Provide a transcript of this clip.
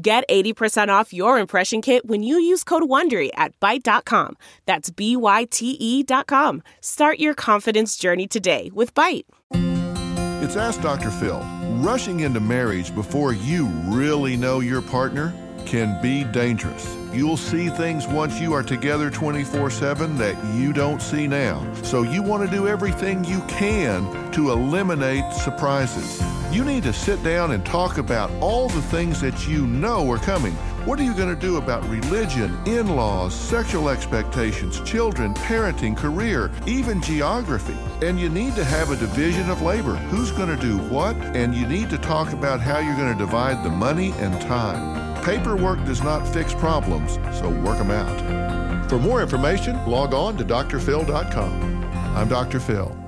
Get 80% off your impression kit when you use code WONDERY at Byte.com. That's B-Y-T-E dot com. Start your confidence journey today with Byte. It's Ask Dr. Phil. Rushing into marriage before you really know your partner can be dangerous. You'll see things once you are together 24 7 that you don't see now. So you want to do everything you can to eliminate surprises. You need to sit down and talk about all the things that you know are coming. What are you going to do about religion, in laws, sexual expectations, children, parenting, career, even geography? And you need to have a division of labor. Who's going to do what? And you need to talk about how you're going to divide the money and time. Paperwork does not fix problems, so work them out. For more information, log on to drphil.com. I'm Dr. Phil.